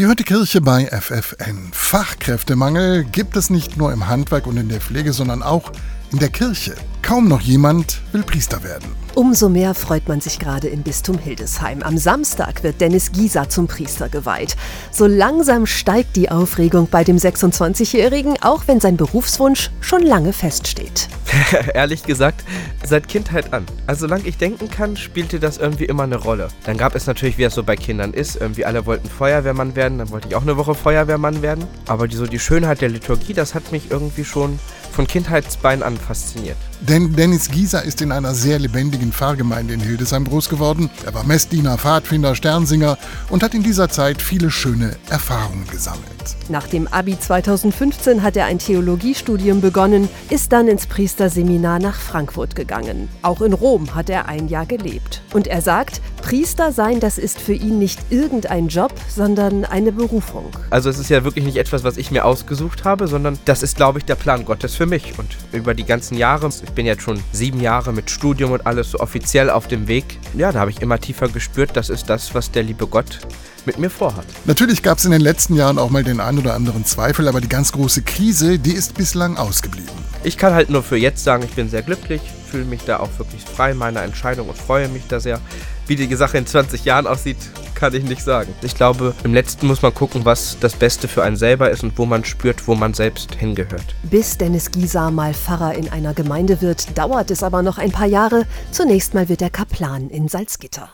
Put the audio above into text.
Ihr hört die Kirche bei FFN. Fachkräftemangel gibt es nicht nur im Handwerk und in der Pflege, sondern auch in der Kirche. Kaum noch jemand will Priester werden. Umso mehr freut man sich gerade im Bistum Hildesheim. Am Samstag wird Dennis Gieser zum Priester geweiht. So langsam steigt die Aufregung bei dem 26-Jährigen, auch wenn sein Berufswunsch schon lange feststeht. Ehrlich gesagt, seit Kindheit an. Also solange ich denken kann, spielte das irgendwie immer eine Rolle. Dann gab es natürlich, wie es so bei Kindern ist, irgendwie alle wollten Feuerwehrmann werden, dann wollte ich auch eine Woche Feuerwehrmann werden. Aber die, so die Schönheit der Liturgie, das hat mich irgendwie schon von Kindheitsbein an fasziniert. Denn Dennis Gieser ist in einer sehr lebendigen Pfarrgemeinde in Hildesheim groß geworden. Er war Messdiener, Pfadfinder, Sternsinger und hat in dieser Zeit viele schöne Erfahrungen gesammelt. Nach dem Abi 2015 hat er ein Theologiestudium begonnen, ist dann ins Priesterseminar nach Frankfurt gegangen. Auch in Rom hat er ein Jahr gelebt. Und er sagt, Priester sein, das ist für ihn nicht irgendein Job, sondern eine Berufung. Also es ist ja wirklich nicht etwas, was ich mir ausgesucht habe, sondern das ist, glaube ich, der Plan Gottes für mich. Und über die ganzen Jahre, ich bin jetzt schon sieben Jahre mit Studium und alles so offiziell auf dem Weg, ja, da habe ich immer tiefer gespürt, das ist das, was der liebe Gott mit mir vorhat. Natürlich gab es in den letzten Jahren auch mal den ein oder anderen Zweifel, aber die ganz große Krise, die ist bislang ausgeblieben. Ich kann halt nur für jetzt sagen, ich bin sehr glücklich, fühle mich da auch wirklich frei meiner Entscheidung und freue mich da sehr. Wie die Sache in 20 Jahren aussieht, kann ich nicht sagen. Ich glaube, im letzten muss man gucken, was das Beste für einen selber ist und wo man spürt, wo man selbst hingehört. Bis Dennis Gieser mal Pfarrer in einer Gemeinde wird, dauert es aber noch ein paar Jahre. Zunächst mal wird er Kaplan in Salzgitter.